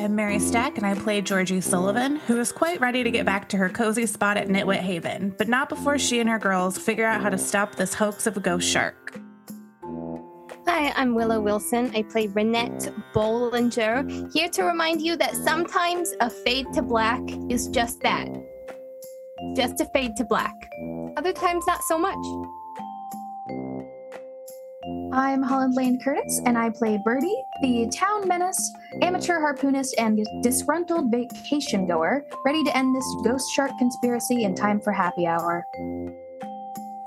I'm Mary Stack, and I play Georgie Sullivan, who is quite ready to get back to her cozy spot at Nitwit Haven, but not before she and her girls figure out how to stop this hoax of a ghost shark. Hi, I'm Willow Wilson. I play Renette Bollinger, here to remind you that sometimes a fade to black is just that. Just a fade to black. Other times, not so much. I'm Holland Lane Curtis, and I play Birdie, the town menace, amateur harpoonist, and disgruntled vacation goer, ready to end this ghost shark conspiracy in time for happy hour.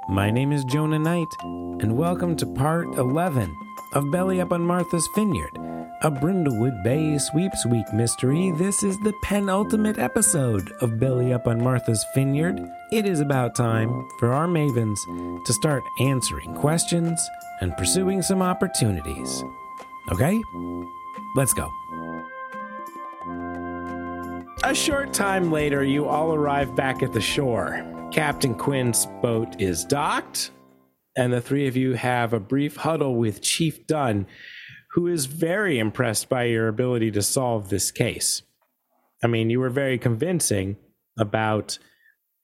My name is Jonah Knight, and welcome to part 11 of Belly Up on Martha's Vineyard, a Brindlewood Bay Sweeps Week mystery. This is the penultimate episode of Belly Up on Martha's Vineyard. It is about time for our mavens to start answering questions and pursuing some opportunities. Okay? Let's go. A short time later, you all arrive back at the shore. Captain Quinn's boat is docked, and the three of you have a brief huddle with Chief Dunn, who is very impressed by your ability to solve this case. I mean, you were very convincing about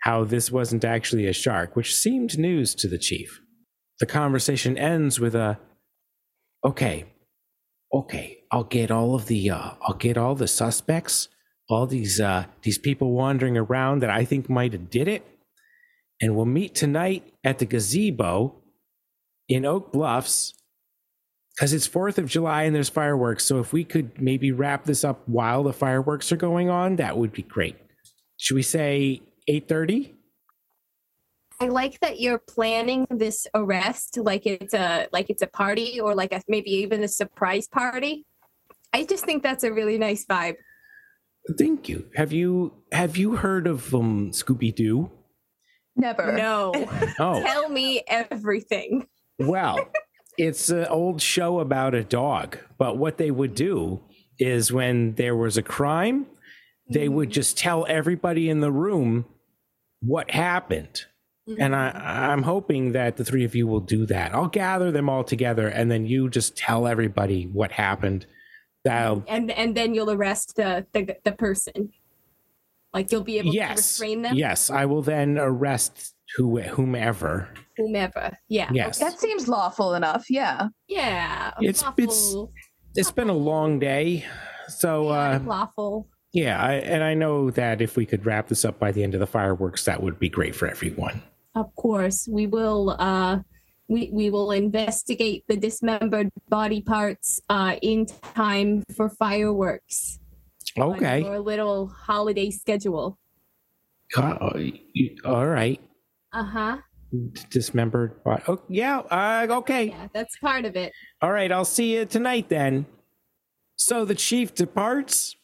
how this wasn't actually a shark, which seemed news to the chief. The conversation ends with a, "Okay, okay, I'll get all of the, uh, I'll get all the suspects, all these, uh, these people wandering around that I think might have did it, and we'll meet tonight at the gazebo in Oak Bluffs." Because it's Fourth of July and there's fireworks, so if we could maybe wrap this up while the fireworks are going on, that would be great. Should we say eight thirty? I like that you're planning this arrest like it's a like it's a party or like a, maybe even a surprise party. I just think that's a really nice vibe. Thank you. Have you have you heard of um Scooby Doo? Never. No, Oh, tell me everything. well, it's an old show about a dog. But what they would do is when there was a crime, they would just tell everybody in the room what happened. And I, I'm hoping that the three of you will do that. I'll gather them all together, and then you just tell everybody what happened. That'll and and then you'll arrest the the, the person. Like you'll be able to yes, restrain them, yes. I will then arrest who, whomever. whomever. Yeah. Yes, That seems lawful enough, yeah. Yeah. It's- it's- it's been a long day, so uh, lawful. Yeah, I, and I know that if we could wrap this up by the end of the fireworks, that would be great for everyone. Of course, we will. Uh, we we will investigate the dismembered body parts uh, in time for fireworks. Okay. Your little holiday schedule. Uh, all right. Uh huh. Dismembered body. Oh, yeah. Uh, okay. Yeah, that's part of it. All right. I'll see you tonight then. So the chief departs,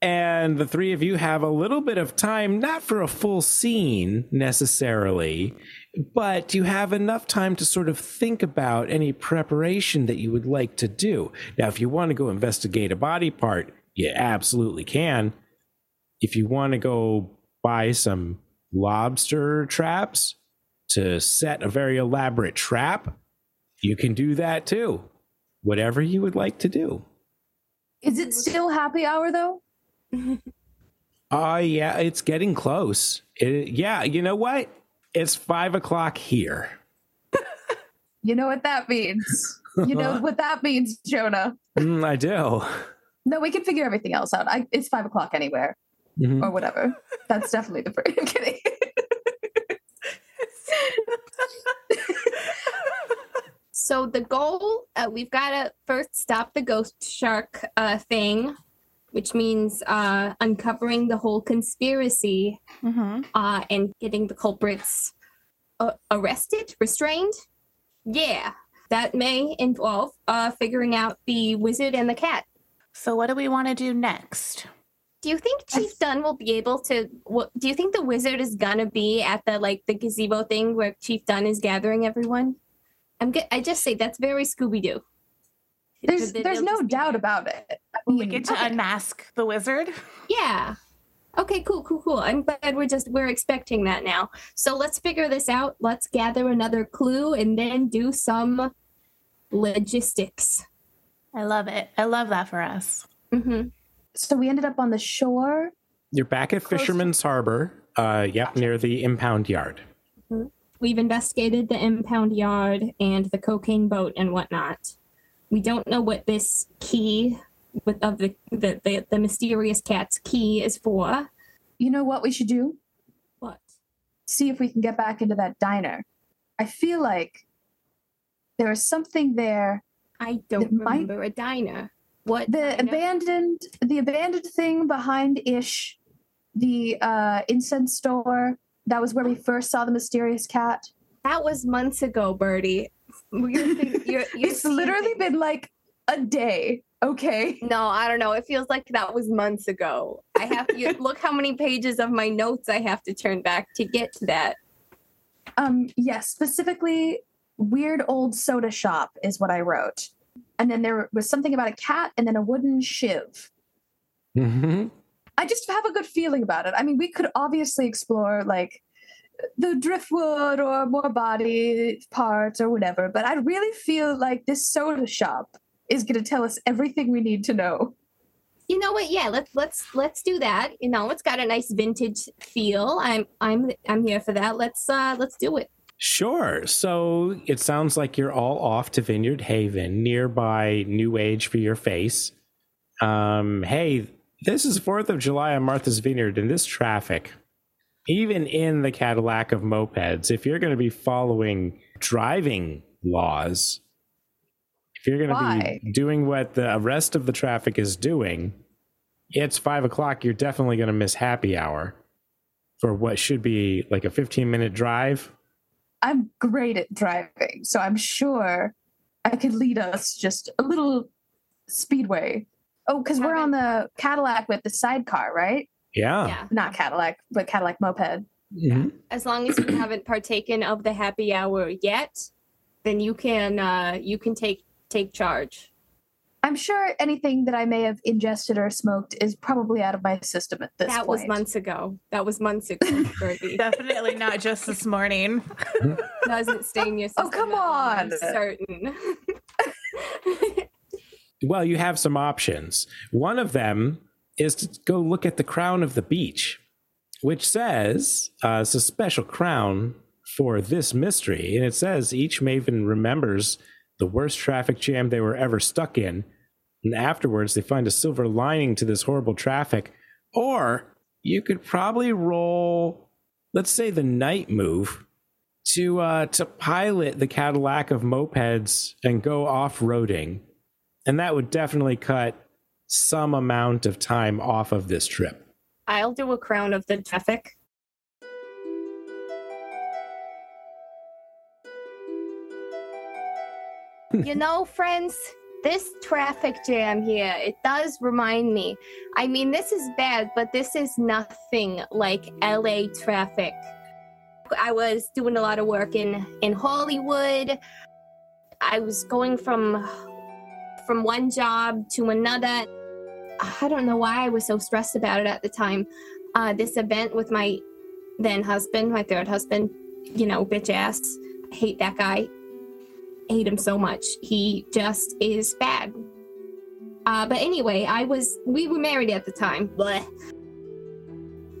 and the three of you have a little bit of time, not for a full scene necessarily, but you have enough time to sort of think about any preparation that you would like to do. Now, if you want to go investigate a body part, you absolutely can. If you want to go buy some lobster traps to set a very elaborate trap, you can do that too. Whatever you would like to do. Is it still happy hour though? Uh, yeah, it's getting close. It, yeah, you know what? It's five o'clock here. You know what that means. You know what that means, Jonah. Mm, I do. No, we can figure everything else out. I, it's five o'clock anywhere Mhm. or whatever. That's definitely the first. I'm kidding. So the goal, uh, we've got to first stop the ghost shark uh, thing, which means uh, uncovering the whole conspiracy Mm-hmm. uh, and getting the culprits uh, arrested, restrained. Yeah, that may involve uh, figuring out the wizard and the cat. So, what do we want to do next? Do you think Chief Dunn will be able to? What, do you think the wizard is gonna be at the like the gazebo thing where Chief Dunn is gathering everyone? I'm I just say that's very Scooby Doo. There's there's no doubt about it. I We get to unmask the wizard. Yeah. Okay, cool, cool, cool. I'm glad we're just we're expecting that now. So let's figure this out. Let's gather another clue and then do some logistics. I love it. I love that for us. Mm-hmm. So we ended up on the shore. You're back at Close to- Fisherman's Harbor. Uh, yep, near the impound yard. We've investigated the impound yard and the cocaine boat and whatnot. We don't know what this key with of the the, the, the mysterious cat's key is for. You know what we should do? What? See if we can get back into that diner. I feel like there is something there. I don't It might- remember a diner. What? The diner? abandoned the abandoned thing behind Ish, the uh incense store. That was where we first saw the mysterious cat. That was months ago, Birdie. You're, you're, you're It's literally seeing- been like a day. Okay. No, I don't know. It feels like that was months ago. I have to look how many pages of my notes I have to turn back to get to that. Um, yes, specifically, weird old soda shop is what I wrote. And then there was something about a cat and then a wooden shiv. hmm I just have a good feeling about it. I mean, we could obviously explore like the driftwood or more body parts or whatever, but I really feel like this soda shop is going to tell us everything we need to know. You know what? Yeah, let's let's let's do that. You know, it's got a nice vintage feel. I'm I'm I'm here for that. Let's uh let's do it. Sure. So it sounds like you're all off to Vineyard Haven, nearby New Age for your face. Um, hey, this is 4th of July on Martha's Vineyard, and this traffic, even in the Cadillac of mopeds, if you're going to be following driving laws, if you're going to be doing what the rest of the traffic is doing, it's five o'clock. You're definitely going to miss happy hour for what should be like a 15 minute drive. I'm great at driving, so I'm sure I could lead us just a little speedway. Oh, because we're on the Cadillac with the sidecar, right? Yeah. Yeah. Not Cadillac, but Cadillac moped. Mhm. As long as you haven't partaken of the happy hour yet, then you can uh you can take take charge. I'm sure anything that I may have ingested or smoked is probably out of my system at this that point. was months ago. That was months ago, Birdie. Definitely not just this morning. Doesn't stay in your Oh, come at all, I'm on. certain. Well, you have some options. One of them is to go look at the crown of the beach, which says uh, it's a special crown for this mystery. And it says each maven remembers the worst traffic jam they were ever stuck in. And afterwards, they find a silver lining to this horrible traffic. Or you could probably roll, let's say, the night move to uh, to pilot the Cadillac of mopeds and go off roading, and that would definitely cut some amount of time off of this trip. I'll do a crown of the traffic. You know, friends, this traffic jam here, it does remind me. I mean, this is bad, but this is nothing like LA traffic. I was doing a lot of work in in Hollywood. I was going from from one job to another. I don't know why I was so stressed about it at the time. Uh, this event with my then husband, my third husband, you know, bitch ass. I hate that guy. Hate him so much. He just is bad. Uh, but anyway, I was, we were married at the time. Blech.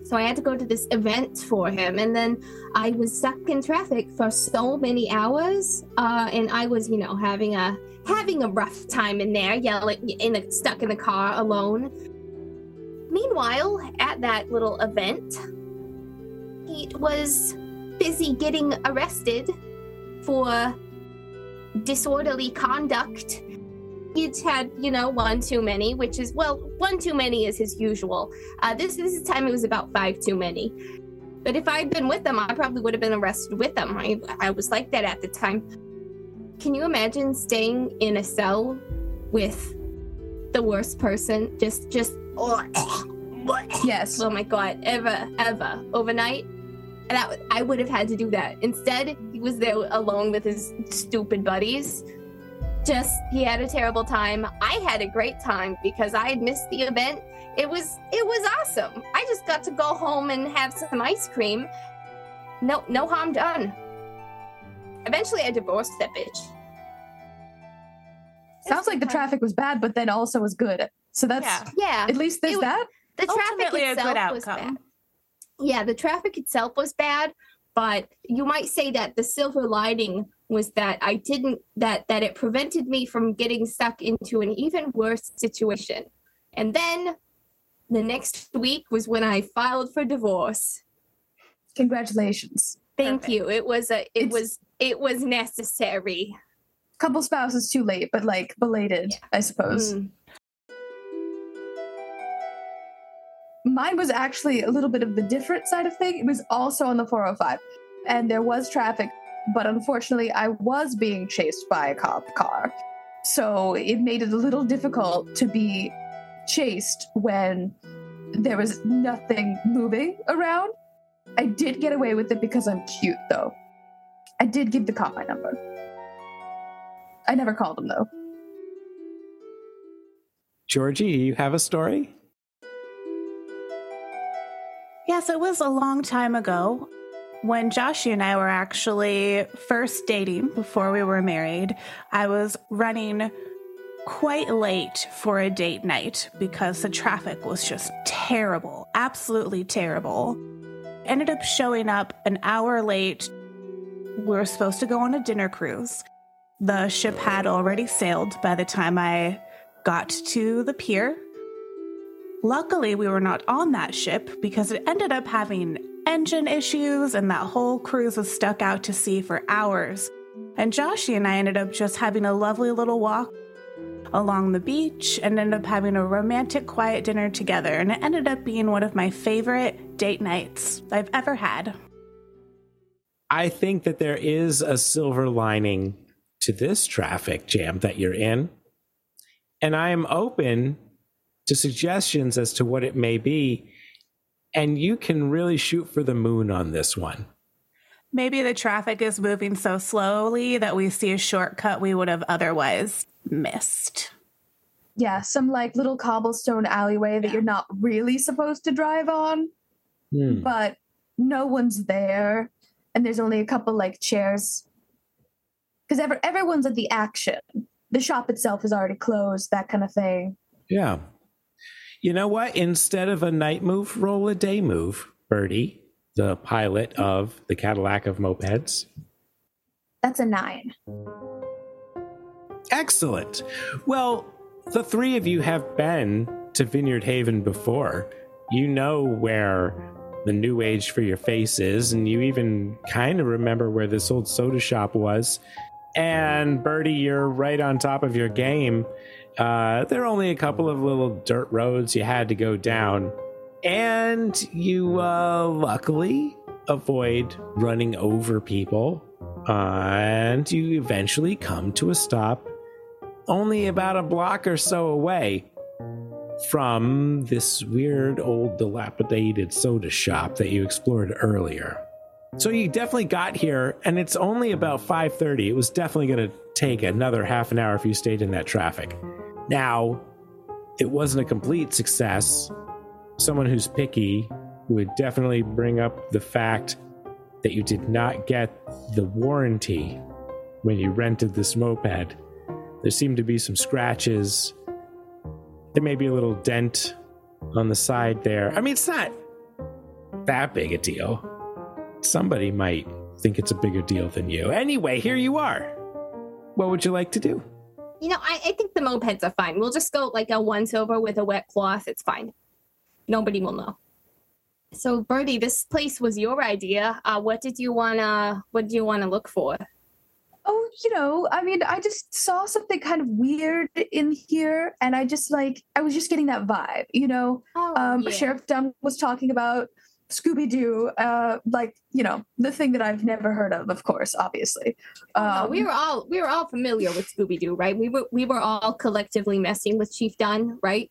So I had to go to this event for him. And then I was stuck in traffic for so many hours. Uh, and I was, you know, having a, having a rough time in there, yelling, in a, stuck in the car alone. Meanwhile, at that little event, he was busy getting arrested for disorderly conduct. He'd had, you know, one too many, which is well, one too many is his usual. Uh, this this time it was about five too many. But if I'd been with them, I probably would have been arrested with them. I, I was like that at the time. Can you imagine staying in a cell with the worst person? Just, just, Yes. oh my god, ever, ever, overnight? And that, I would have had to do that. Instead, he was there alone with his stupid buddies. Just, he had a terrible time. I had a great time because I had missed the event. It was, it was awesome. I just got to go home and have some ice cream. No, no harm done. Eventually, I divorced that bitch. Sounds like the traffic was bad, but then also was good So that's Yeah. Yeah. at least there's It- that. the traffic Ultimately a itself good was outcome. bad. Yeah, the traffic itself was bad, but you might say that the silver lining was that I didn't that that it prevented me from getting stuck into an even worse situation. And then the next week was when I filed for divorce. Congratulations. Thank Perfect. you. It was a it It's- was it was necessary. Couple spouses too late, but like belated, I suppose. Mm. Mine was actually a little bit of the different side of thing. It was also on the 405, and there was traffic, but unfortunately, I was being chased by a cop car. So it made it a little difficult to be chased when there was nothing moving around. I did get away with it because I'm cute, though. I did give the cop my number. I never called him, though. Georgie, you have a story? Yes, it was a long time ago when Joshy and I were actually first dating before we were married. I was running quite late for a date night because the traffic was just terrible, absolutely terrible. Ended up showing up an hour late. We were supposed to go on a dinner cruise. The ship had already sailed by the time I got to the pier. Luckily, we were not on that ship because it ended up having engine issues and that whole cruise was stuck out to sea for hours. And Joshy and I ended up just having a lovely little walk along the beach and ended up having a romantic, quiet dinner together. And it ended up being one of my favorite date nights I've ever had. I think that there is a silver lining to this traffic jam that you're in. And I am open to suggestions as to what it may be. And you can really shoot for the moon on this one. Maybe the traffic is moving so slowly that we see a shortcut we would have otherwise missed. Yeah, some like little cobblestone alleyway that you're not really supposed to drive on. Hmm. but no one's there and there's only a couple like chairs because ever, everyone's at the action the shop itself is already closed that kind of thing Yeah. You know what? Instead of a night move, roll a day move, Birdie, the pilot of the Cadillac of mopeds. that's a nine Excellent. Well, the three of you have been to Vineyard Haven before. You know where the new age for your face is, and you even kind of remember where this old soda shop was. And Birdie, you're right on top of your game. Uh, there are only a couple of little dirt roads you had to go down, and you uh, luckily avoid running over people. Uh, and you eventually come to a stop only about a block or so away from this weird old dilapidated soda shop that you explored earlier. So you definitely got here and it's only about 5:30. It was definitely going to take another half an hour if you stayed in that traffic. Now, it wasn't a complete success. Someone who's picky would definitely bring up the fact that you did not get the warranty when you rented this moped. There seemed to be some scratches. There may be a little dent on the side there. I mean, it's not that big a deal. Somebody might think it's a bigger deal than you. Anyway, here you are. What would you like to do? You know, I, I think the mopeds are fine. We'll just go like a once over with a wet cloth. It's fine. Nobody will know. So, Birdie, this place was your idea. Uh, what did you wanna? What do you wanna look for? oh you know i mean i just saw something kind of weird in here and i just like i was just getting that vibe you know Oh, um yeah. sheriff dunn was talking about scooby-doo uh like you know the thing that i've never heard of of course obviously um we were all we were all familiar with Scooby Doo, right? We were we were all collectively messing with Chief Dunn, right?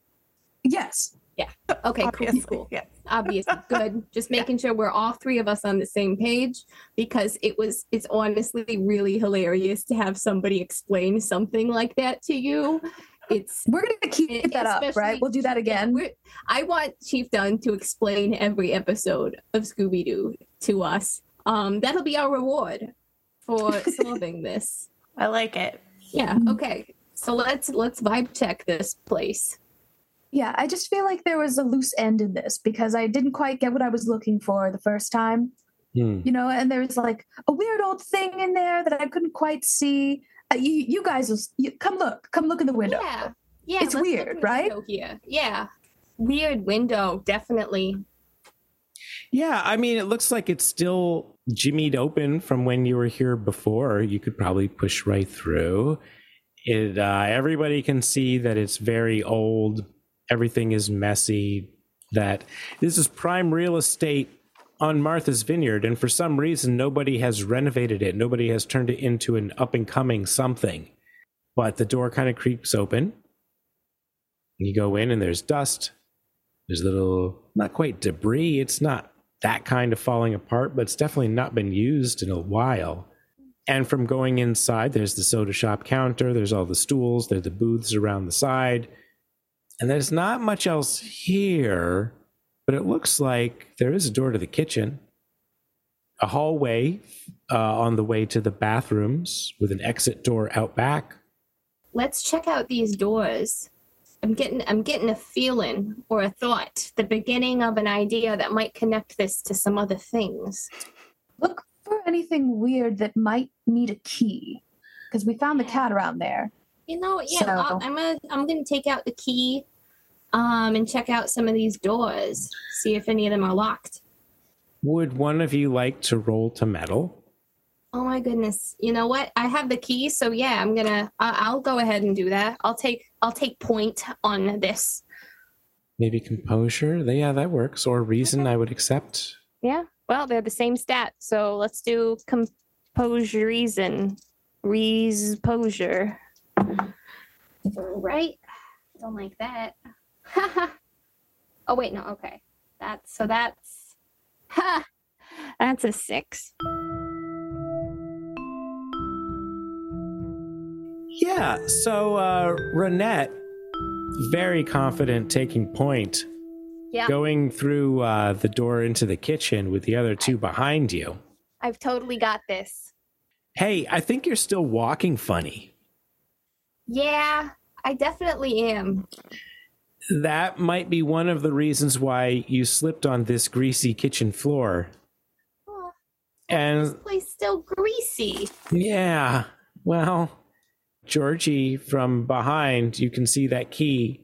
yes Yeah. Okay, cool, Obviously, cool. yeah. Obviously, good. Just making sure we're all three of us on the same page because it was it's honestly really hilarious to have somebody explain something like that to you. It's we're gonna keep And that up right we'll do that again we're, I want Chief Dunn to explain every episode of Scooby Doo to us. Um, that'll be our reward for solving this. I like it. Yeah. Okay. So let's let's vibe check this place. Yeah, I just feel like there was a loose end in this because I didn't quite get what I was looking for the first time. Hmm. You know, and there was like a weird old thing in there that I couldn't quite see. Uh, you, you guys, will, you, come look, come look in the window. Yeah. Yeah. It's weird, right? Here. Yeah. Weird window, definitely. Yeah, I mean, it looks like it's still jimmied open from when you were here before. You could probably push right through. It. Uh, everybody can see that it's very old. Everything is messy. That this is prime real estate on Martha's Vineyard, and for some reason, nobody has renovated it. Nobody has turned it into an up and coming something. But the door kind of creaks open. You go in, and there's dust. There's little, not quite debris. It's not that kind of falling apart, but it's definitely not been used in a while. And from going inside, there's the soda shop counter, there's all the stools, there's the booths around the side. And there's not much else here, but it looks like there is a door to the kitchen, a hallway uh, on the way to the bathrooms with an exit door out back. Let's check out these doors. I'm getting I'm getting a feeling or a thought, the beginning of an idea that might connect this to some other things. Look for anything weird that might need a key because we found the cat around there. You know, yeah, So- I'll- I'm gonna I'm gonna take out the key, um, and check out some of these doors, see if any of them are locked. Would one of you like to roll to meddle? Oh my goodness! You know what? I have the key, so yeah, I'm gonna. I I'll go ahead and do that. I'll take I'll take point on this. Maybe composure? Yeah, that works. Or reason, I would accept. Yeah. Well, they're the same stat, so let's do composure reason. Resposure. Right? Don't like that. oh wait, no, okay. That's so that's ha that's a six. Yeah, so uh Renette, very confident taking point, Yeah. going through uh the door into the kitchen with the other two behind you. I've totally got this. Hey, I think you're still walking funny. Yeah, I definitely am. That might be one of the reasons why you slipped on this greasy kitchen floor. Oh, And this place still greasy. Yeah. Well, Georgie, from behind, you can see that key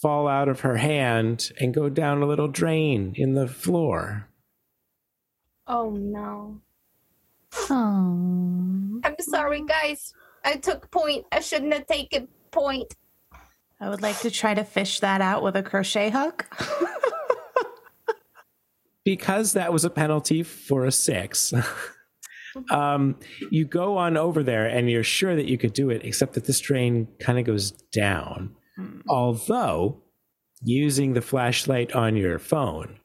fall out of her hand and go down a little drain in the floor. Oh no. Oh. I'm sorry, guys. I took point. I shouldn't have taken point. I would like to try to fish that out with a crochet hook. Because that was a penalty for a six. um, you go on over there and you're sure that you could do it, except that this drain kind of goes down. Although, using the flashlight on your phone,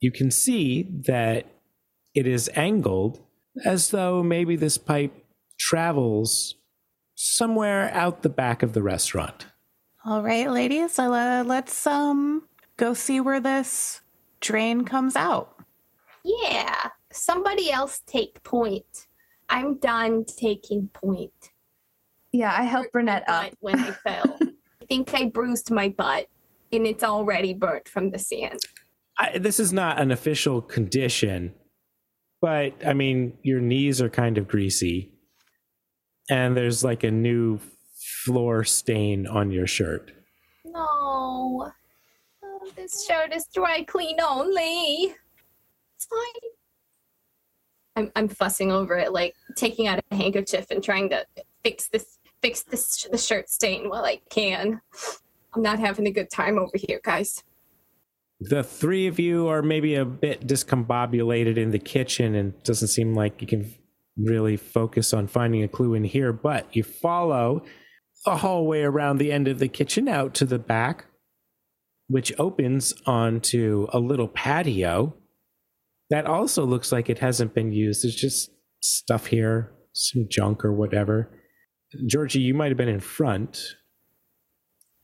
you can see that it is angled as though maybe this pipe travels somewhere out the back of the restaurant. All right, ladies, uh, let's um go see where this drain comes out. Yeah. Somebody else take point. I'm done taking point. Yeah, I helped Burnett up. When I fell. I think I bruised my butt and it's already burnt from the sand. I, this is not an official condition, but I mean, your knees are kind of greasy, and there's like a new floor stain on your shirt. No. Oh, this shirt is dry clean only. It's fine. I'm I'm fussing over it, like taking out a handkerchief and trying to fix this fix this the shirt stain while I can. I'm not having a good time over here, guys. The three of you are maybe a bit discombobulated in the kitchen, and doesn't seem like you can really focus on finding a clue in here. But you follow a hallway around the end of the kitchen out to the back, which opens onto a little patio that also looks like it hasn't been used. There's just stuff here, some junk or whatever. Georgie, you might have been in front.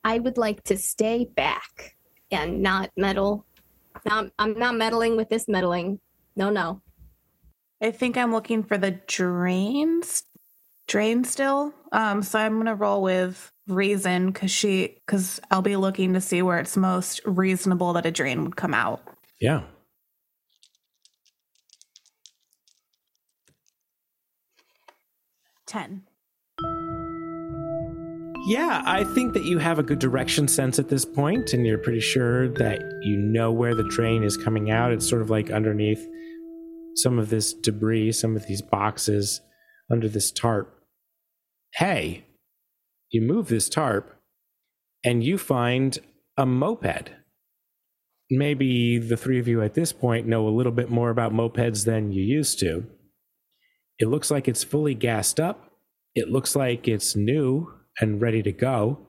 I would like to stay back and not meddle. I'm not meddling with this meddling. No, no. I think I'm looking for the drains. drain still. Um, so I'm gonna roll with reason because she because I'll be looking to see where it's most reasonable that a drain would come out. Yeah. Ten. Yeah, I think that you have a good direction sense at this point, and you're pretty sure that you know where the drain is coming out. It's sort of like underneath some of this debris, some of these boxes under this tarp. Hey, you move this tarp, and you find a moped. Maybe the three of you at this point know a little bit more about mopeds than you used to. It looks like it's fully gassed up. It looks like it's new and ready to go.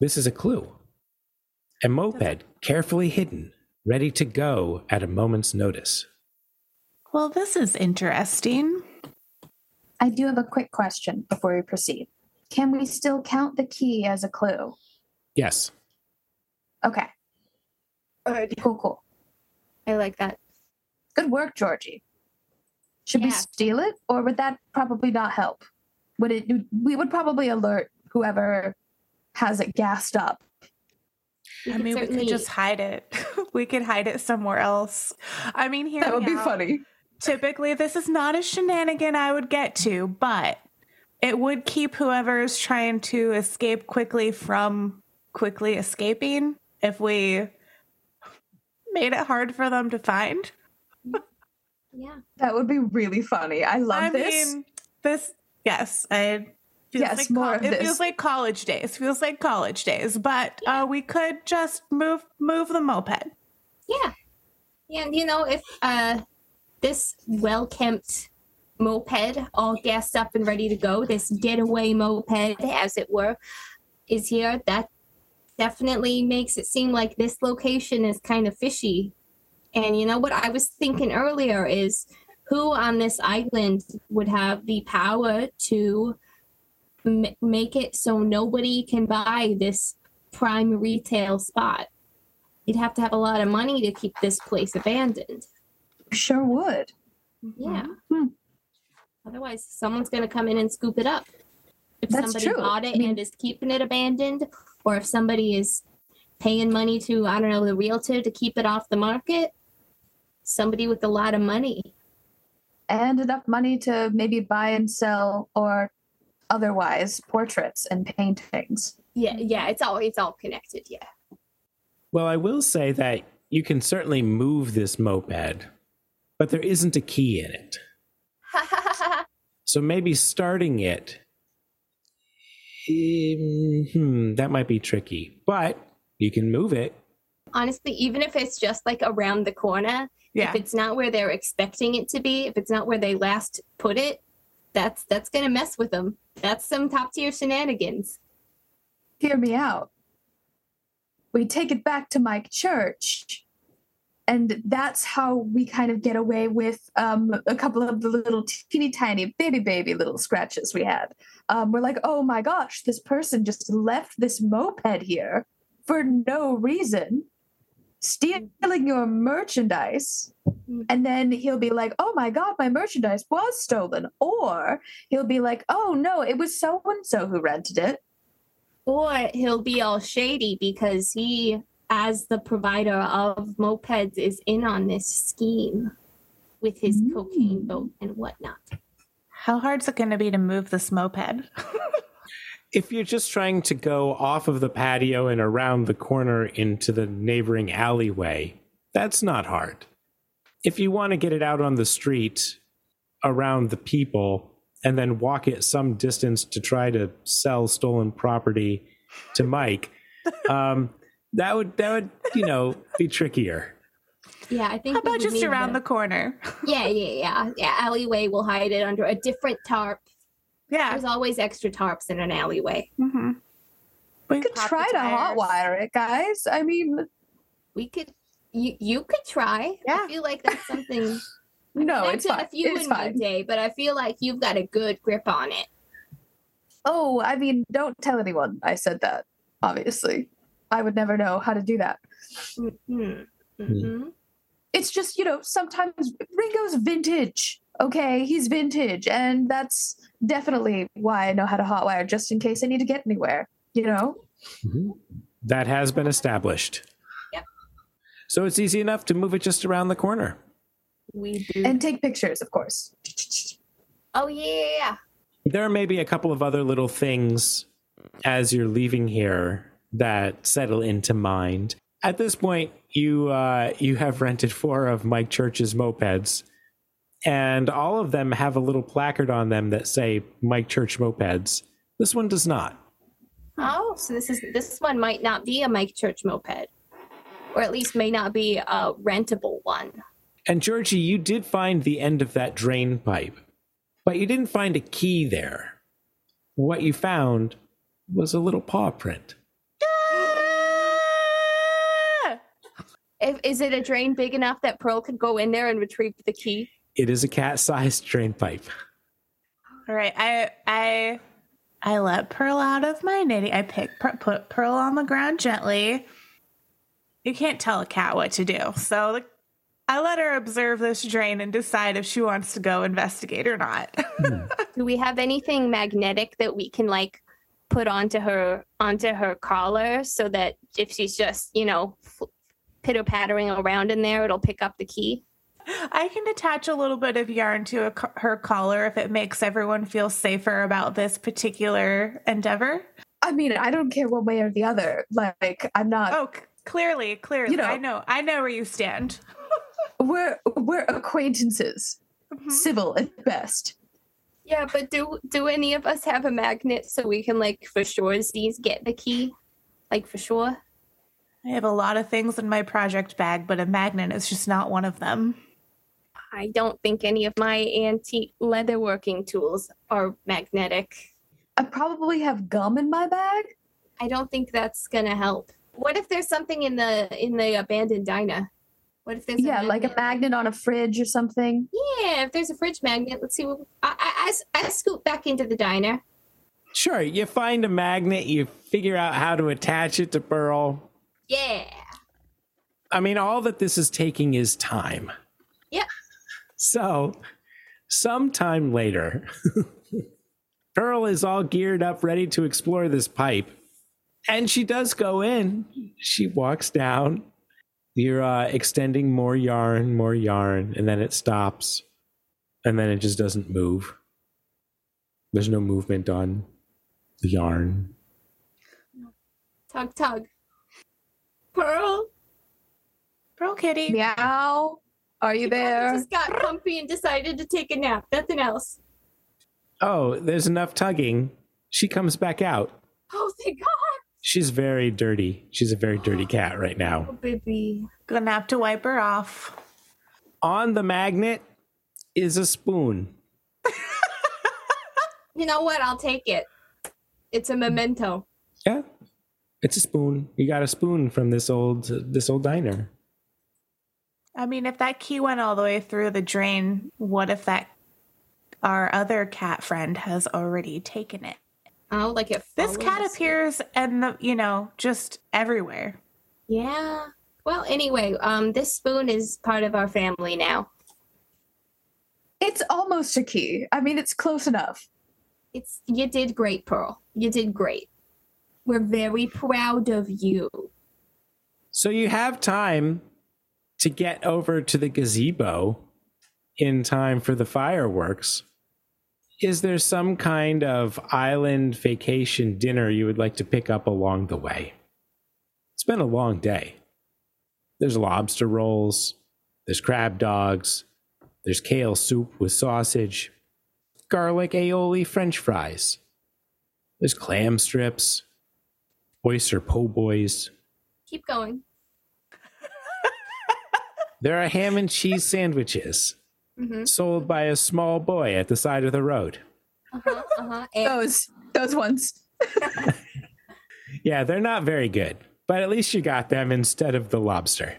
This is a clue. A moped carefully hidden, ready to go at a moment's notice. Well, this is interesting. I do have a quick question before we proceed. Can we still count the key as a clue? Yes. Okay. Cool, cool. I like that. Good work, Georgie. Should we steal it, or would that probably not help? Would it? We would probably alert whoever has it gassed up. We I could mean, we could just hide it. we could hide it somewhere else. I mean, here that would be out. Typically, this is not a shenanigan I would get to, but it would keep whoever's trying to escape quickly from quickly escaping if we made it hard for them to find. Yeah. That would be really funny. I love I this. mean, this, yes, I. feels Yes, like more of it this. feels like college days. Feels like college days, but uh, we could just move move the moped. Yeah. Yeah, and you know, if uh this well kempt moped, all gassed up and ready to go, this getaway moped, as it were, is here, that definitely makes it seem like this location is kind of fishy. And you know what I was thinking earlier is who on this island would have the power to m- make it so nobody can buy this prime retail spot? You'd have to have a lot of money to keep this place abandoned. Sure would. Yeah. Hmm. Otherwise, someone's going to come in and scoop it up. If That's somebody true. bought it I mean- and is keeping it abandoned, or if somebody is paying money to, I don't know, the realtor to keep it off the market, somebody with a lot of money. And enough money to maybe buy and sell or otherwise portraits and paintings. Yeah, yeah, it's all it's all connected. Yeah. Well, I will say that you can certainly move this moped, but there isn't a key in it. So maybe starting it, um, hmm, that might be tricky, but you can move it. Honestly, even if it's just like around the corner, Yeah. if it's not where they're expecting it to be, if it's not where they last put it, that's that's gonna mess with them. That's some top tier shenanigans. Hear me out. We take it back to my church. And that's how we kind of get away with um, a couple of the little teeny tiny baby baby little scratches we had. Um, we're like, oh my gosh, this person just left this moped here for no reason, stealing your merchandise. Mm. And then he'll be like, oh my God, my merchandise was stolen. Or he'll be like, oh no, it was so and so who rented it. Or he'll be all shady because he, as the provider of mopeds, is in on this scheme with his Mm. cocaine boat and whatnot. How hard's it going to be to move this moped? If you're just trying to go off of the patio and around the corner into the neighboring alleyway, that's not hard. If you want to get it out on the street around the people and then walk it some distance to try to sell stolen property to Mike, um, that would that would you know be trickier. Yeah, I think. How about just around the to- corner? Yeah, yeah, yeah, yeah. Alleyway will hide it under a different tarp. Yeah. There's always extra tarps in an alleyway. Mm-hmm. We We could try to hotwire it, guys. I mean, We could. You you could try. Yeah. I feel like that's something. no, I've it's fine. a few It's in fine. day, but I feel like you've got a good grip on it. Oh, I mean, don't tell anyone I said that, obviously. I would never know how to do that. Mhm. Mhm. It's just, you know, sometimes Ringo's vintage. okay, he's vintage, and that's definitely why I know how to hotwire just in case I need to get anywhere. You know? Mhm. That has been established. Yep. So it's easy enough to move it just around the corner. We do. And take pictures, of course. oh yeah. There may be a couple of other little things as you're leaving here that settle into mind. At this point, you uh, you have rented four of Mike Church's mopeds, and all of them have a little placard on them that say Mike Church mopeds. This one does not. Oh, so this is this one might not be a Mike Church moped, or at least may not be a rentable one. And Georgie, you did find the end of that drain pipe, but you didn't find a key there. What you found was a little paw print. If, is it a drain big enough that Pearl could go in there and retrieve the key? It is a cat-sized drain pipe. All right, I I I let Pearl out of my nitty. I pick put Pearl on the ground gently. You can't tell a cat what to do, so I let her observe this drain and decide if she wants to go investigate or not. Do we have anything magnetic that we can like put onto her onto her collar so that if she's just you know pitter pattering around in there, it'll pick up the key? I can attach a little bit of yarn to a, her collar if it makes everyone feel safer about this particular endeavor. I mean, I don't care one way or the other. Like, I'm not. Oh, c- clearly, clearly, You know. I know, I know where you stand. We're we're acquaintances, Mhm. civil at best. Yeah, but do do any of us have a magnet so we can like for sure these get the key? Like for sure? I have a lot of things in my project bag, but a magnet is just not one of them. I don't think any of my antique leatherworking tools are magnetic. I probably have gum in my bag. I don't think that's gonna help. What if there's something in the in the abandoned diner? What if there's Yeah, like a magnet on a fridge or something. Yeah, if there's a fridge magnet, let's see. What, I, I, I, I scoot back into the diner. Sure, you find a magnet, you figure out how to attach it to Pearl. Yeah. I mean, all that this is taking is time. Yeah. So, sometime later, Pearl is all geared up, ready to explore this pipe. And she does go in. She walks down. You're uh, extending more yarn, more yarn, and then it stops. And then it just doesn't move. There's no movement on the yarn. Tug, tug. Pearl, Pearl Kitty. Meow. Are you she probably there? just got comfy and decided to take a nap. Nothing else. Oh, there's enough tugging. She comes back out. Oh, thank God. She's very dirty. She's a very dirty cat right now. Oh, baby. Gonna have to wipe her off. On the magnet is a spoon. You know what? I'll take it. It's a memento. Yeah. It's a spoon. You got a spoon from this old this old diner. I mean, if that key went all the way through the drain, what if that our other cat friend has already taken it? Oh, like it. This cat appears and the you know just everywhere. Yeah. Well, anyway, um, this spoon is part of our family now. It's almost a key. I mean, it's close enough. It's you did great, Pearl. You did great. We're very proud of you. So you have time to get over to the gazebo in time for the fireworks. Is there some kind of island vacation dinner you would like to pick up along the way? It's been a long day. There's lobster rolls, there's crab dogs, there's kale soup with sausage, garlic aioli french fries, there's clam strips, oyster po' boys, Keep going. There are ham and cheese sandwiches Mm-hmm. sold by a small boy at the side of the road. Uh-huh. Uh-huh. And Those those ones. Yeah, they're not very good, but at least you got them instead of the lobster.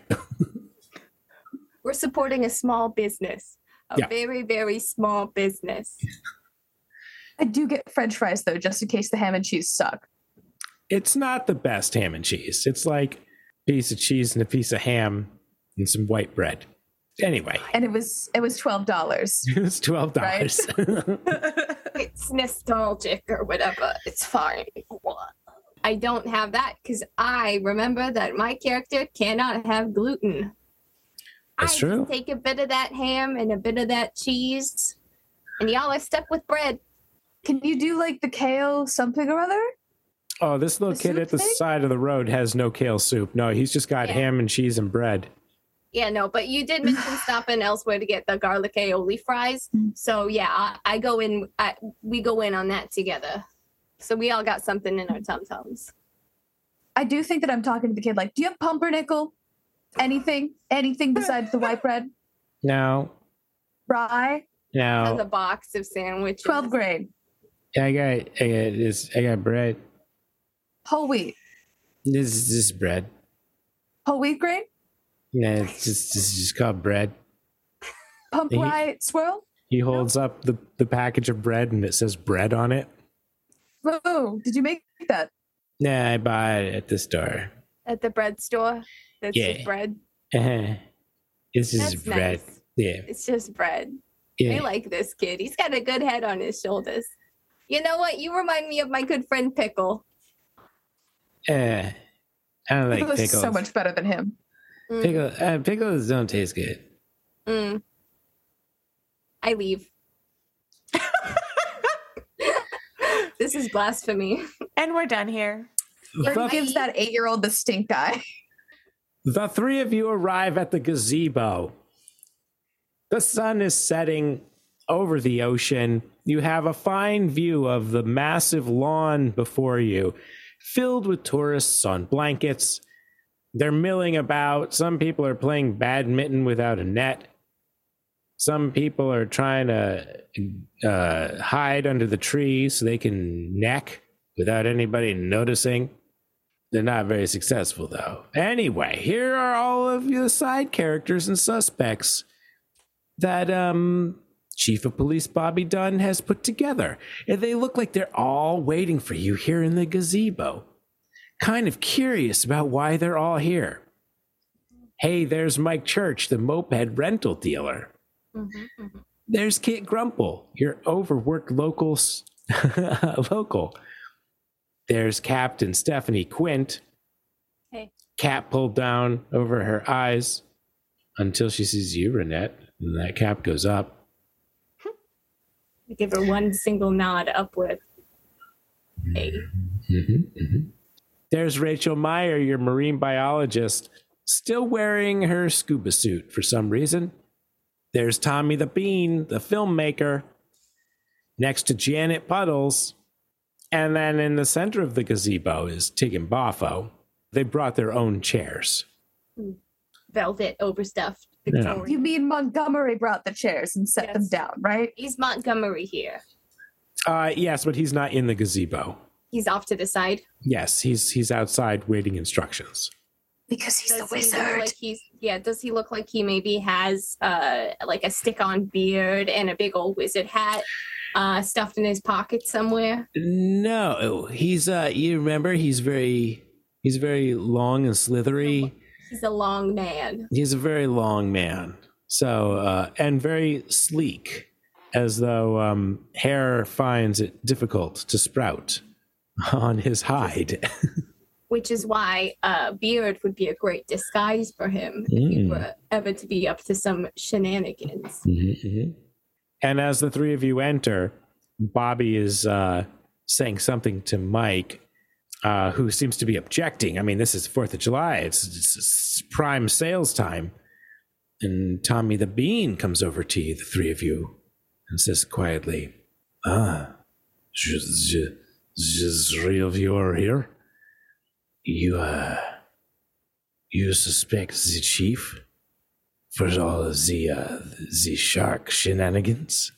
we're supporting a small business. A Yeah. very, very small business. I do get French fries though, just in case the ham and cheese suck. It's not the best ham and cheese. It's like a piece of cheese and a piece of ham and some white bread. Anyway, And it was it was twelve dollars. it's twelve dollars. Right? It's nostalgic or whatever. It's fine. I don't have that because I remember that my character cannot have gluten. That's I true. Just take a bit of that ham and a bit of that cheese, and y'all are stuck with bread. Can you do like the kale something or other? Oh, this little The kid soup at the thing? side of the road has no kale soup. No, he's just got Yeah. ham and cheese and bread. Yeah, no, but you did mention stopping elsewhere to get the garlic aioli fries. So yeah, I, I go in. I, we go in on that together. So we all got something in our tum tums. I do think that I'm talking to the kid like, do you have pumpernickel? Anything? Anything besides the white bread? Now, Rye? As a box of sandwiches. 12th grade. I got, I got this. I got bread. Whole wheat. This is this bread. Whole wheat grain? Yeah, it's just, it's just called bread. Pump He- rye swirl? He holds up the, the package of bread and it says bread on it. Whoa, did you make that? Nah, I buy it at the store. at the bread store. That's Yeah. bread. Uh-huh. This is That's bread. nice. Yeah. It's just bread. Yeah. I like this kid. He's got a good head on his shoulders. You know what? You remind me of my good friend Pickle. Uh, I don't like Pickle is pickles. so much better than him. Mm, Pickle, uh, pickles don't taste good. mm. I leave. this is blasphemy. and we're done here. Or The, he gives that eight year old the stink eye. the three of you arrive at the gazebo. The sun is setting over the ocean. You have a fine view of the massive lawn before you, filled with tourists on blankets. They're milling about. Some people are playing badminton without a net. Some people are trying to uh, hide under the trees so they can neck without anybody noticing. They're not very successful, though. Anyway, here are all of the side characters and suspects that um, Chief of Police Bobby Dunn has put together. And they look like they're all waiting for you here in the gazebo. Kind of curious about why they're all here. Hey, there's Mike Church, the moped rental dealer. There's Kit Grumple, your overworked locals local. There's Captain Stephanie Quint. Hey. Cap pulled down over her eyes until she sees you, Renette. And that cap goes up. I give her one single nod upward. Hey. Mm-hmm, There's Rachel Meyer, your marine biologist, still wearing her scuba suit for some reason. There's Tommy the Bean, the filmmaker, next to Janet Puddles. And then in the center of the gazebo is Tig and Boffo. They brought their own chairs. Velvet overstuffed Yeah. Victorian. You mean Montgomery brought the chairs and set them down, right? He's Montgomery here. Uh, yes, but he's not in the gazebo. He's off to the side. Yes, he's he's outside waiting instructions. Because he's Does the he wizard. like he's yeah? Does he look like he maybe has uh like a stick-on beard and a big old wizard hat uh stuffed in his pocket somewhere? No, he's uh you remember he's very he's very long and slithery. He's a long man. He's a very long man. So uh and very sleek as though um hair finds it difficult to sprout on his hide. which is why uh, beard would be a great disguise for him if he Mm. were ever to be up to some shenanigans. Mhm. And as the three of you enter, Bobby is uh, saying something to Mike, uh, who seems to be objecting. I mean, this is Fourth of July; it's, it's, prime sales time. And Tommy the Bean comes over to you, the three of you, and says quietly, "Ah, just three of you are here. You, uh, you suspect the chief?" for all of the uh, the shark shenanigans.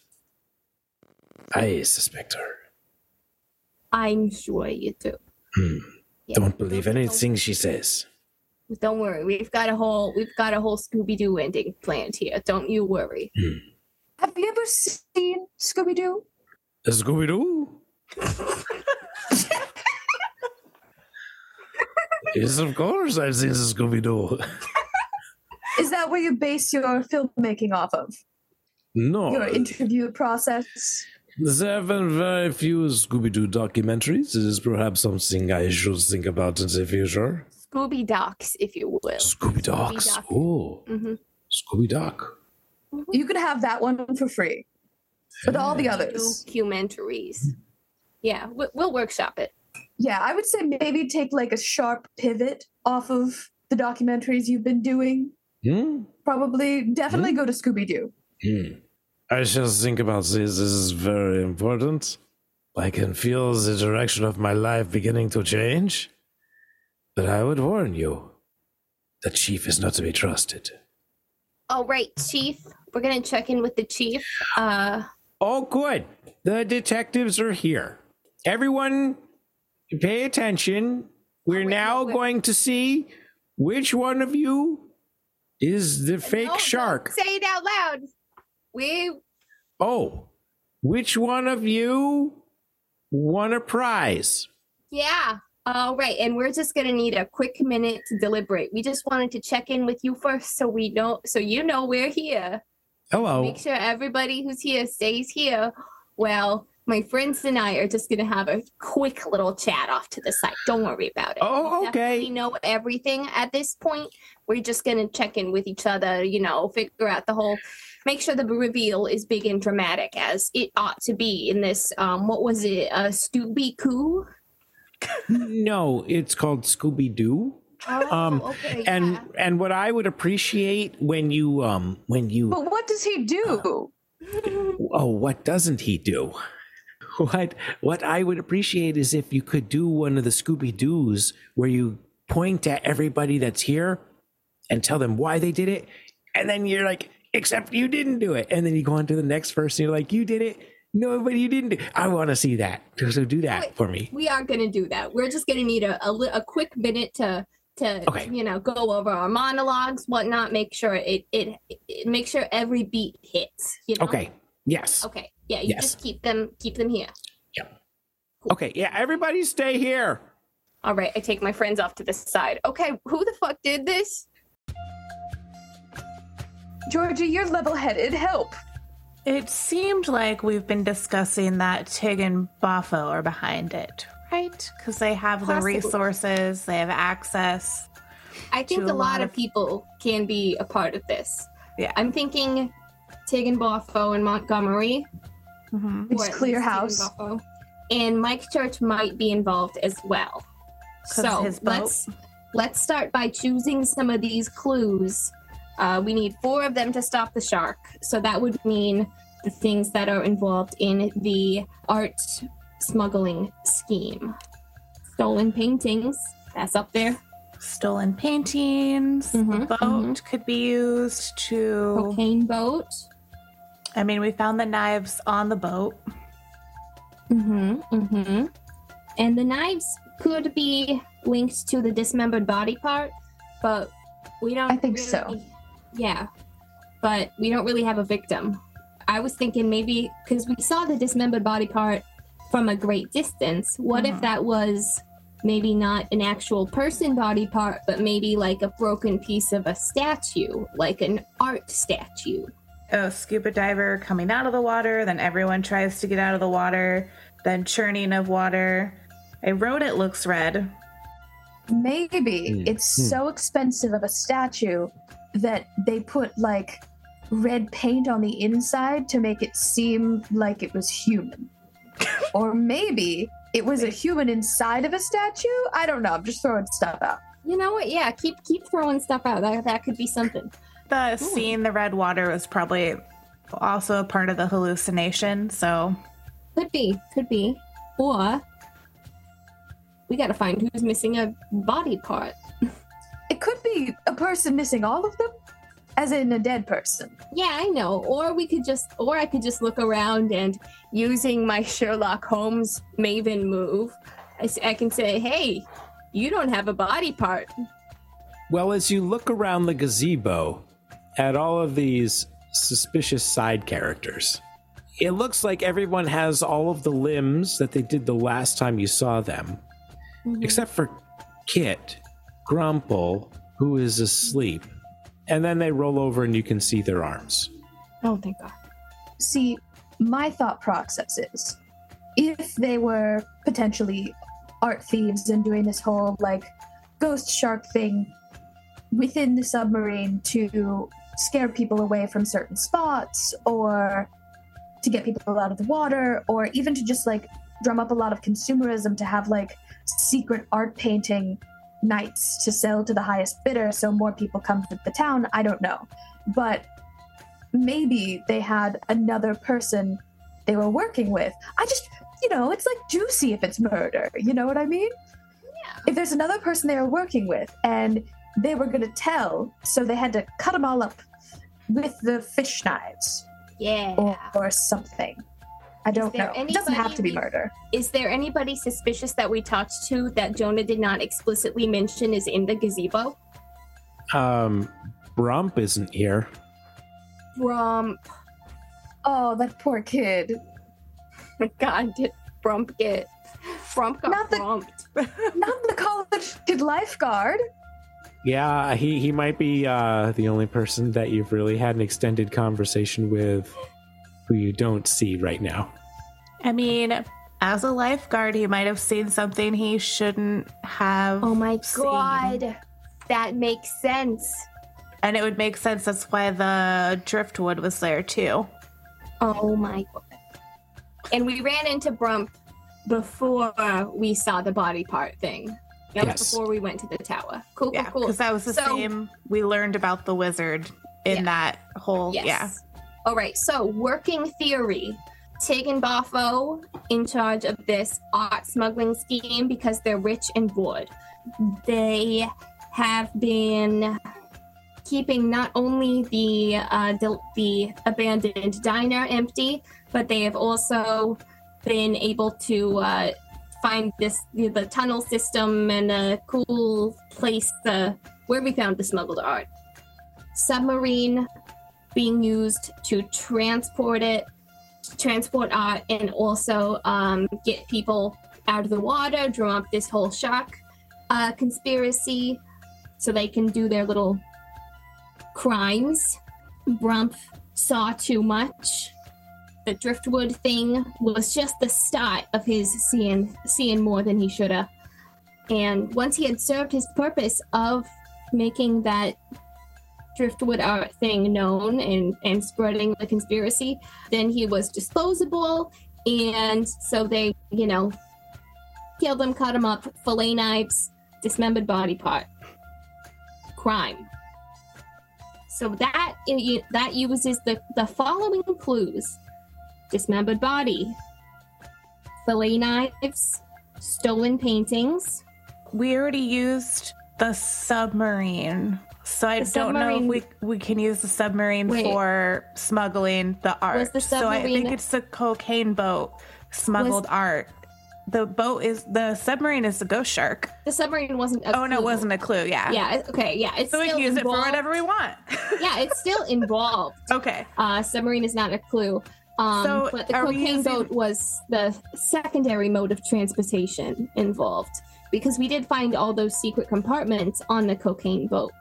I suspect her. I'm sure you do. Hmm. Yeah. Don't believe Don't- anything she says. Don't worry, we've got a whole we've got a whole Scooby Doo ending planned here. Don't you worry. Have you ever seen Scooby Doo? Scooby Doo. yes, of course I've seen Scooby Doo. Is that that what you base your filmmaking off of? No. Your interview process? There have been very few Scooby Doo documentaries. It is perhaps something I should think about in the future. Scooby Docs, if you will. Scooby Docs. Doc. Oh, hmm Scooby Doc. You could have that one for free. But all the others. Documentaries. Yeah, we- we'll workshop it. Yeah, I would say maybe take like a sharp pivot off of the documentaries you've been doing. Hmm? Probably, definitely go to Scooby Doo. Hmm. I shall think about this. This is very important. I can feel the direction of my life beginning to change. But I would warn you the chief is not to be trusted. All right, Chief. We're gonna check in with the chief. Uh, Oh, good. The detectives are here. Everyone, pay attention. We're wait, now no, wait. going to see which one of you is the fake no, don't shark. Say it out loud. We Oh, which one of you won a prize? Yeah. All right. And we're just going to need a quick minute to deliberate. We just wanted to check in with you first so we know, so you know we're here. Hello. Make sure everybody who's here stays here. Well, my friends and I are just going to have a quick little chat off to the side. Don't worry about it. Oh, We okay. definitely know everything at this point. We're just going to check in with each other, you know, figure out the whole, make sure the reveal is big and dramatic as it ought to be in this, um, what was it, a Stooby Coo? No, it's called Scooby Doo. Oh, Um, okay, And yeah. and what I would appreciate when you um when you But what does he do? oh what doesn't he do? What what I would appreciate is if you could do one of the Scooby Doos where you point at everybody that's here and tell them why they did it, and then you're like, except you didn't do it, and then you go on to the next person. You're like, you did it. No, but you didn't. Do. I want to see that. So do that Wait. for me. we are going to do that. We're just going to need a, a, a quick minute to to Okay. you know go over our monologues, whatnot. Make sure it it, it make sure every beat hits. You know? Okay. Yes. Okay. Yeah. You Yes. just keep them keep them here. Yeah. Okay. Yeah. Everybody stay here. All right. I take my friends off to the side. Okay. Who the fuck did this? Georgie, you're level headed. Help. It seemed like we've been discussing that Tig and Boffo are behind it, right? Because they have the resources, they have access. I think a a lot lot of of- people can be a part of this. Yeah. I'm thinking Tig and Boffo and Montgomery. Mhm. It's Clear least Tig and House. Boffo. And Mike Church might be involved as well. So his boat. let's let's start by choosing some of these clues. Uh, we need four of them to stop the shark. So that would mean the things that are involved in the art smuggling scheme. Stolen paintings. That's up there. Stolen paintings, the Mhm, boat mhm. could be used to. Cocaine boat. I mean, we found the knives on the boat. Mm-hmm. Mm-hmm. And the knives could be linked to the dismembered body part, but we don't. I think so. Yeah, but we don't really have a victim. I was thinking maybe because we saw the dismembered body part from a great distance. What if Mhm. that was maybe not an actual person body part, but maybe like a broken piece of a statue, like an art statue? A scuba diver coming out of the water, then everyone tries to get out of the water, then churning of water. A rodent looks red. Maybe Hmm, it's hmm. so expensive of a statue that they put like red paint on the inside to make it seem like it was human. or maybe it was a human inside of a statue. I don't know. I'm just throwing stuff out. You know what? Yeah, keep keep throwing stuff out. That that could be something. The seeing the red water was probably also a part of the hallucination. So Could be, could be. Or we gotta find who's missing a body part. It could be a person missing all of them, as in a dead person. Yeah, I know. Or we could just, or I could just look around and using my Sherlock Holmes Maven move, I can say, hey, you don't have a body part. Well, as you look around the gazebo at all of these suspicious side characters, it looks like everyone has all of the limbs that they did the last time you saw them, mm-hmm. except for Kit, Grumple, who is asleep. and then they roll over and you can see their arms. Oh, thank God. See, my thought process is if they were potentially art thieves and doing this whole like ghost shark thing within the submarine to scare people away from certain spots or to get people out of the water or even to just like drum up a lot of consumerism to have like secret art painting nights to sell to the highest bidder so more people come to the town. I don't know. But maybe they had another person they were working with. I just you know it's like juicy if it's murder. You know what i mean? Yeah. if there's another person they were working with and they were going to tell so they had to cut them all up with the fish knives Yeah. or, or something i don't there know it doesn't have to be we- murder Is there anybody suspicious that we talked to that Jonah did not explicitly mention is in the gazebo? Um, Brump isn't here. Brump. oh that poor kid God, did Brump get. Brump got Not the- brumped. not the college kid lifeguard Yeah, he, he might be uh, the only person that you've really had an extended conversation with who you don't see right now. I mean, as a lifeguard, he might have seen something he shouldn't have. Oh my seen. god. That makes sense. And it would make sense. That's why the driftwood was there too. Oh my god. And we ran into Brump before we saw the body part thing. That Yes. was before we went to the tower. Cool, Yeah, cool, cool. because that was the So- same. We learned about the wizard in Yeah. that whole. Yes. Yeah. All right. So, working theory. Tig and Boffo in charge of this art smuggling scheme because they're rich and bored. They have been keeping not only the uh, the, the abandoned diner empty, but they have also been able to uh, find this the, the tunnel system and a cool place uh, where we found the smuggled art. Submarine being used to transport it, transport art, and also um, get people out of the water, drum up this whole shark uh, conspiracy so they can do their little crimes. Brump saw too much. The driftwood thing was just the start of his seeing seeing more than he should have. And once he had served his purpose of making that driftwood art thing known and, and spreading the conspiracy, then he was disposable. And so they, you know, killed him, cut him up, fillet knives, dismembered body part. Crime. So that that uses the, the following clues: dismembered body, fillet knives, stolen paintings, We already used the submarine. So I The don't know if we we can use the submarine Wait. for smuggling the art. the So I think it's the cocaine boat smuggled art. The boat is the submarine is the ghost shark. The submarine wasn't. A Oh no, it wasn't a clue. Yeah. Yeah. Okay. Yeah. It's So we can use it for whatever we want. Yeah, it's still involved. okay. Uh, submarine is not a clue. Um, So, but the cocaine using- boat was the secondary mode of transportation involved because we did find all those secret compartments on the cocaine boat.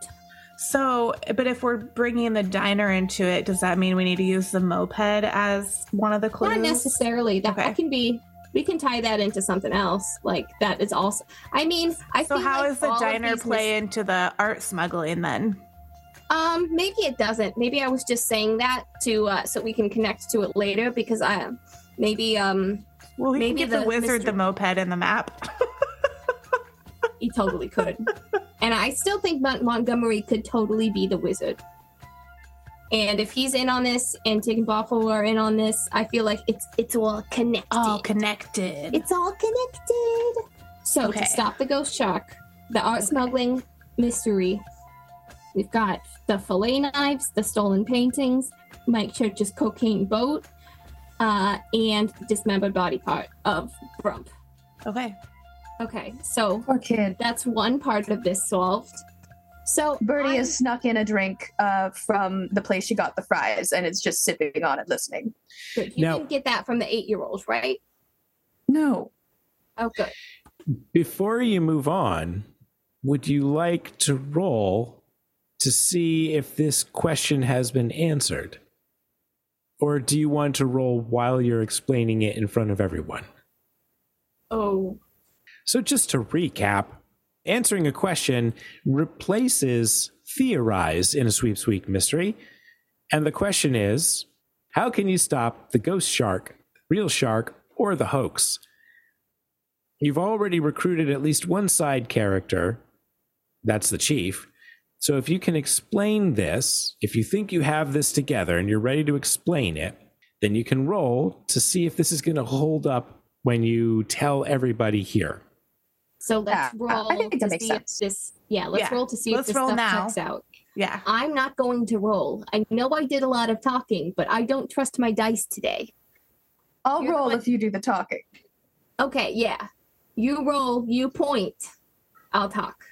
So, but if we're bringing the diner into it, does that mean we need to use the moped as one of the clues? Not necessarily. That, Okay. that can be. We can tie that into something else. Like that is also. I mean, I So how like does the diner play into the art smuggling then? Um, maybe it doesn't. Maybe I was just saying that to uh, so we can connect to it later because I maybe um Well, we Maybe give the, the wizard Mr. the moped and the map. he totally could, and I still think Mont- Montgomery could totally be the wizard. And if he's in on this and Tig and Boffo are in on this, I feel like it's it's all connected. All connected. It's all connected. So Okay. to stop the ghost shark, the art smuggling mystery, we've got the fillet knives, the stolen paintings, Mike Church's cocaine boat, uh, and dismembered body part of Brump. okay. Okay, so Poor kid. that's one part of this solved. So Birdie I'm- has snuck in a drink uh, from the place she got the fries and is just sipping on it, listening. good. You Now- didn't get that from the eight-year-old, right? No. Oh, good. Before you move on, would you like to roll to see if this question has been answered? Or do you want to roll while you're explaining it in front of everyone? Oh, So, just to recap, answering a question replaces theorize in a sweep sweep mystery. And the question is how can you stop the ghost shark, real shark, or the hoax? You've already recruited at least one side character, that's the chief. So, if you can explain this, if you think you have this together and you're ready to explain it, then you can roll to see if this is going to hold up when you tell everybody here. so let's Yeah, roll I think that to makes see sense. if this. Yeah, let's Yeah, roll to see let's if this stuff now. checks out. Yeah. I'm not going to roll. I know I did a lot of talking, but I don't trust my dice today. I'll You're roll if you do the talking. Okay, yeah. You roll, you point. I'll talk.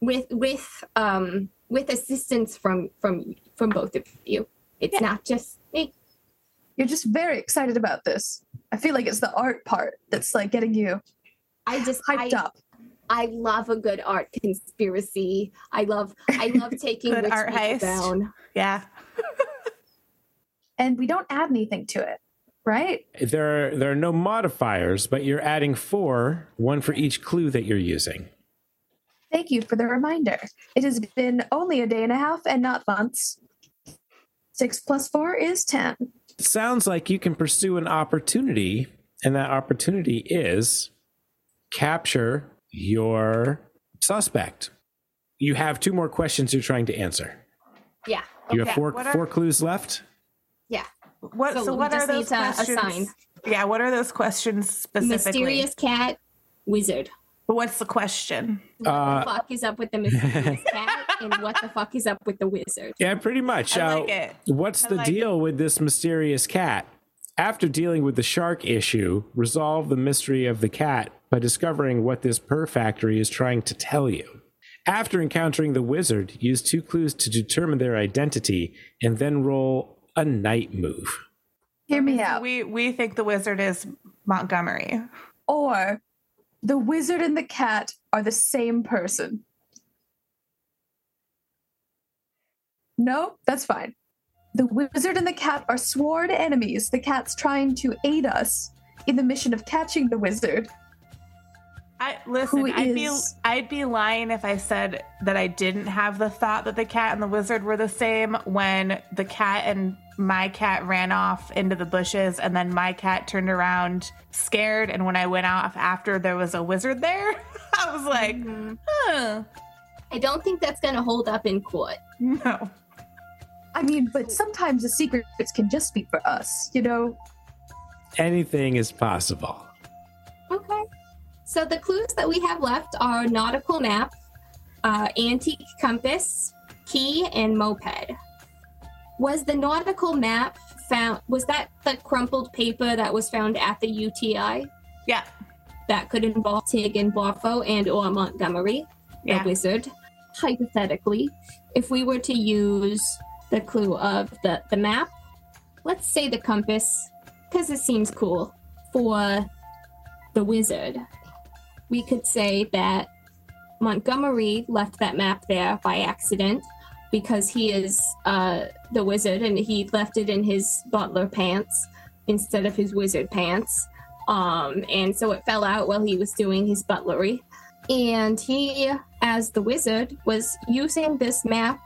With with um with assistance from from from both of you. It's Yeah. not just me. You're just very excited about this. I feel like it's the art part that's like getting you I just hyped I, up. I love a good art conspiracy. I love I love taking Good art heist. down. Yeah. And we don't add anything to it, right? There are, there are no modifiers, but you're adding four, one for each clue that you're using. Thank you for the reminder. It has been only a day and a half and not months. Six plus four is ten. sounds like you can pursue an opportunity, and that opportunity is capture your suspect. You have two more questions you're trying to answer. Yeah. You Okay, have four are- four clues left. Yeah. What so, So what are those questions? assign. Yeah, what are those questions specifically? Mysterious cat wizard. But What's the question? What Uh, the fuck is up with the mysterious cat and what the fuck is up with the wizard? Yeah, pretty much. I Uh, like it. What's I the like deal with this mysterious cat? After dealing with the shark issue, resolve the mystery of the cat by discovering what this purr factory is trying to tell you. After encountering the wizard, use two clues to determine their identity and then roll a night move. Hear me out. We we think the wizard is Montgomery. Or the wizard and the cat are the same person. No, that's fine. The wizard and the cat are sworn enemies. The cat's trying to aid us in the mission of catching the wizard. I listen. I'd be I'd be lying if I said that I didn't have the thought that the cat and the wizard were the same when the cat and my cat ran off into the bushes and then my cat turned around scared and when I went off after there was a wizard there, I was like, Mhm. huh, I don't think that's going to hold up in court. no. I mean, but sometimes the secrets can just be for us, you know? Anything is possible. Okay. So the clues that we have left are nautical map, uh, antique compass, key, and moped. Was the nautical map found? Was that the crumpled paper that was found at the UTI? Yeah. That could involve Tig and Barfo and or Montgomery, the Yeah. wizard. Hypothetically, if we were to use the clue of the, the map, let's say the compass, because it seems cool, for the wizard, we could say that Montgomery left that map there by accident because he is uh, the wizard and he left it in his butler pants instead of his wizard pants. Um, and so it fell out while he was doing his butlery. And he, as the wizard, was using this map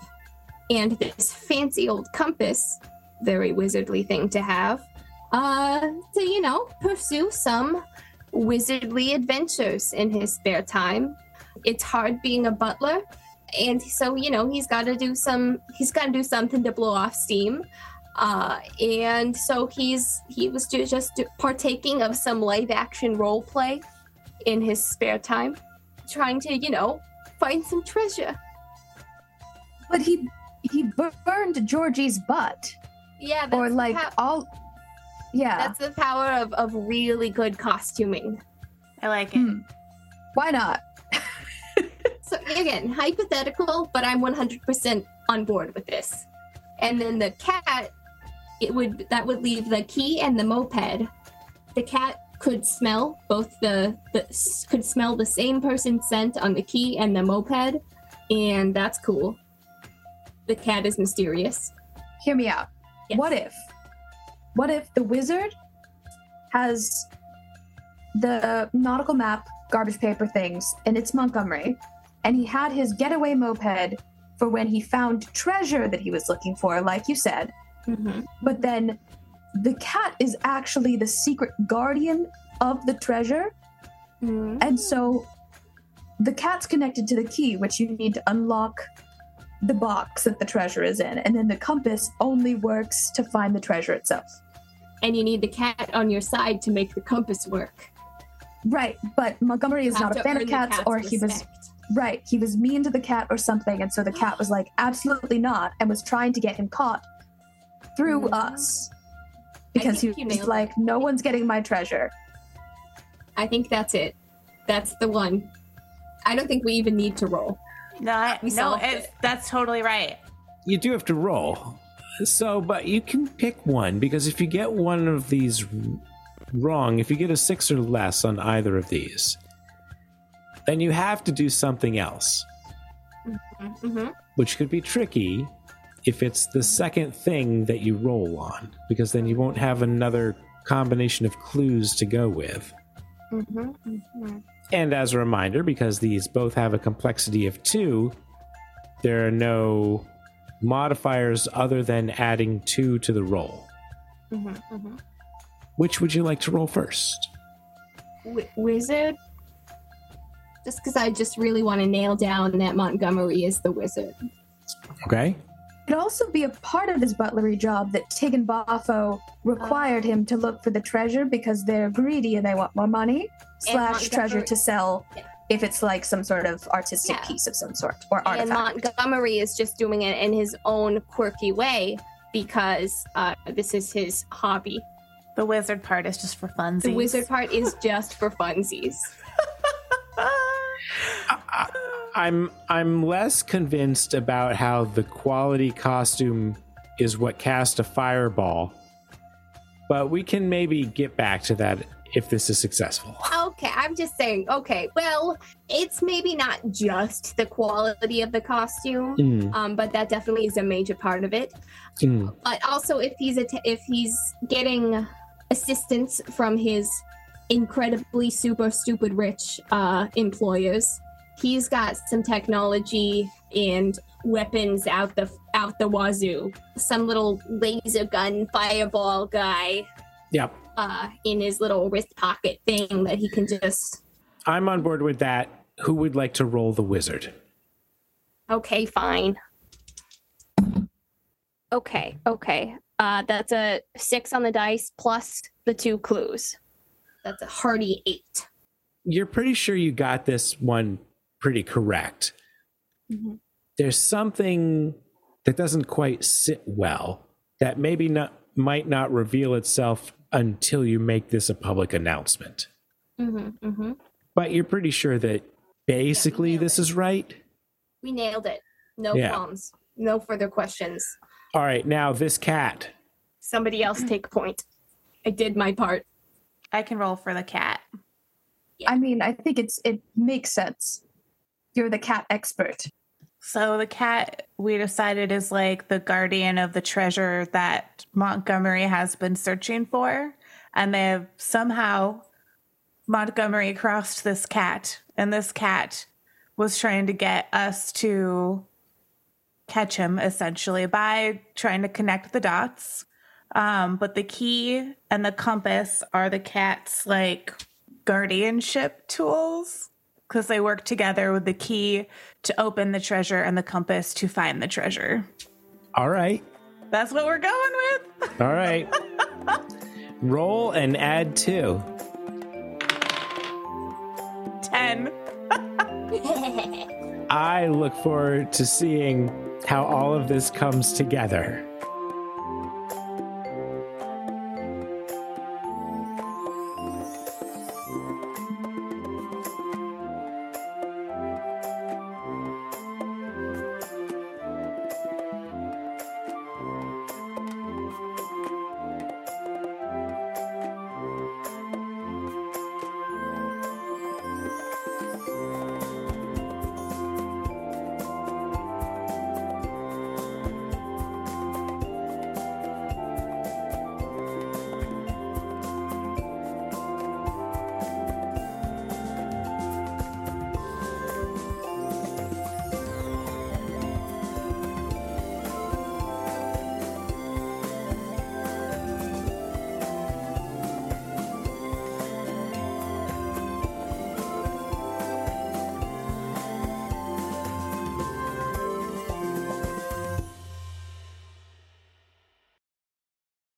and this fancy old compass, very wizardly thing to have, uh, to, you know, pursue some wizardly adventures in his spare time. It's hard being a butler, and so you know he's got to do some. He's got to do something to blow off steam. Uh, and so he's he was ju- just partaking of some live action role play in his spare time, trying to you know find some treasure. But he he burned Georgie's butt. Yeah, that's or like pow- all Yeah. that's the power of of really good costuming. I like it. Hmm. Why not? So again, hypothetical, but I'm 100% on board with this. And then the cat, it would that would leave the key and the moped. The cat could smell both the, the could smell the same person's scent on the key and the moped, and that's cool. the cat is mysterious. Hear me out. Yes. What if? What if the wizard has the nautical map garbage paper things and it's Montgomery and he had his getaway moped for when he found treasure that he was looking for like you said Mm-hmm. but then the cat is actually the secret guardian of the treasure Mm-hmm. and so the cat's connected to the key, which you need to unlock the box that the treasure is in. And then the compass only works to find the treasure itself. And you need the cat on your side to make the compass work. Right, but Montgomery is not a fan of cats, or he was. Right. He was mean to the cat or something, and so the cat was like, absolutely not, and was trying to get him caught through Mhm. us because he was nailed like, no one's getting my treasure. I think that's it. That's the one. I don't think we even need to roll. No, I, We no, it's, it. that's totally right. You do have to roll. So, but you can pick one because if you get one of these wrong, if you get a six or less on either of these, then you have to do something else, Mm-hmm. which could be tricky if it's the second thing that you roll on, because then you won't have another combination of clues to go with. Mm-hmm. Mm-hmm. And as a reminder, because these both have a complexity of two, there are no modifiers other than adding two to the roll. Mm-hmm. Mm-hmm. Which would you like to roll first? Wi- wizard. Just because I just really want to nail down that Montgomery is the wizard. Okay. Could also be a part of his butlery job that Tig and Boffo required him to look for the treasure because they're greedy and they want more money slash treasure to sell Yeah. if it's like some sort of artistic Yeah. piece of some sort or And artifact. And Montgomery is just doing it in his own quirky way because uh, this is his hobby. The wizard part is just for funsies. The wizard part is just for funsies. I'm I'm less convinced about how the quality costume is what cast a fireball. But we can maybe get back to that if this is successful. Okay, I'm just saying. Okay, well, it's maybe not just the quality of the costume, Mm, um, but that definitely is a major part of it. mm. But also, if he's att- if he's getting assistance from his incredibly super stupid rich uh, employers, he's got some technology and weapons out the out the wazoo. Some little laser gun fireball guy Yep. uh, in his little wrist pocket thing that he can just. I'm on board with that. Who would like to roll the wizard? Okay, fine. Okay, okay. Uh, that's a six on the dice plus the two clues. That's a hearty eight. You're pretty sure you got this one pretty correct. Mhm. There's something that doesn't quite sit well that maybe not might not reveal itself until you make this a public announcement. Mm-hmm, mm-hmm. But you're pretty sure that basically nailed this it. is right. We nailed it. No Yeah. qualms. No further questions. All right, now this cat. Somebody else take point. I did my part. I can roll for the cat. I mean, I think it's it makes sense. You're the cat expert. So the cat we decided is like the guardian of the treasure that Montgomery has been searching for. And they have somehow Montgomery crossed this cat, and this cat was trying to get us to catch him essentially by trying to connect the dots. Um, but the key and the compass are the cat's like guardianship tools because they work together with the key to open the treasure and the compass to find the treasure. All right. That's what we're going with. All right. Roll and add two. 10. I look forward to seeing how all of this comes together.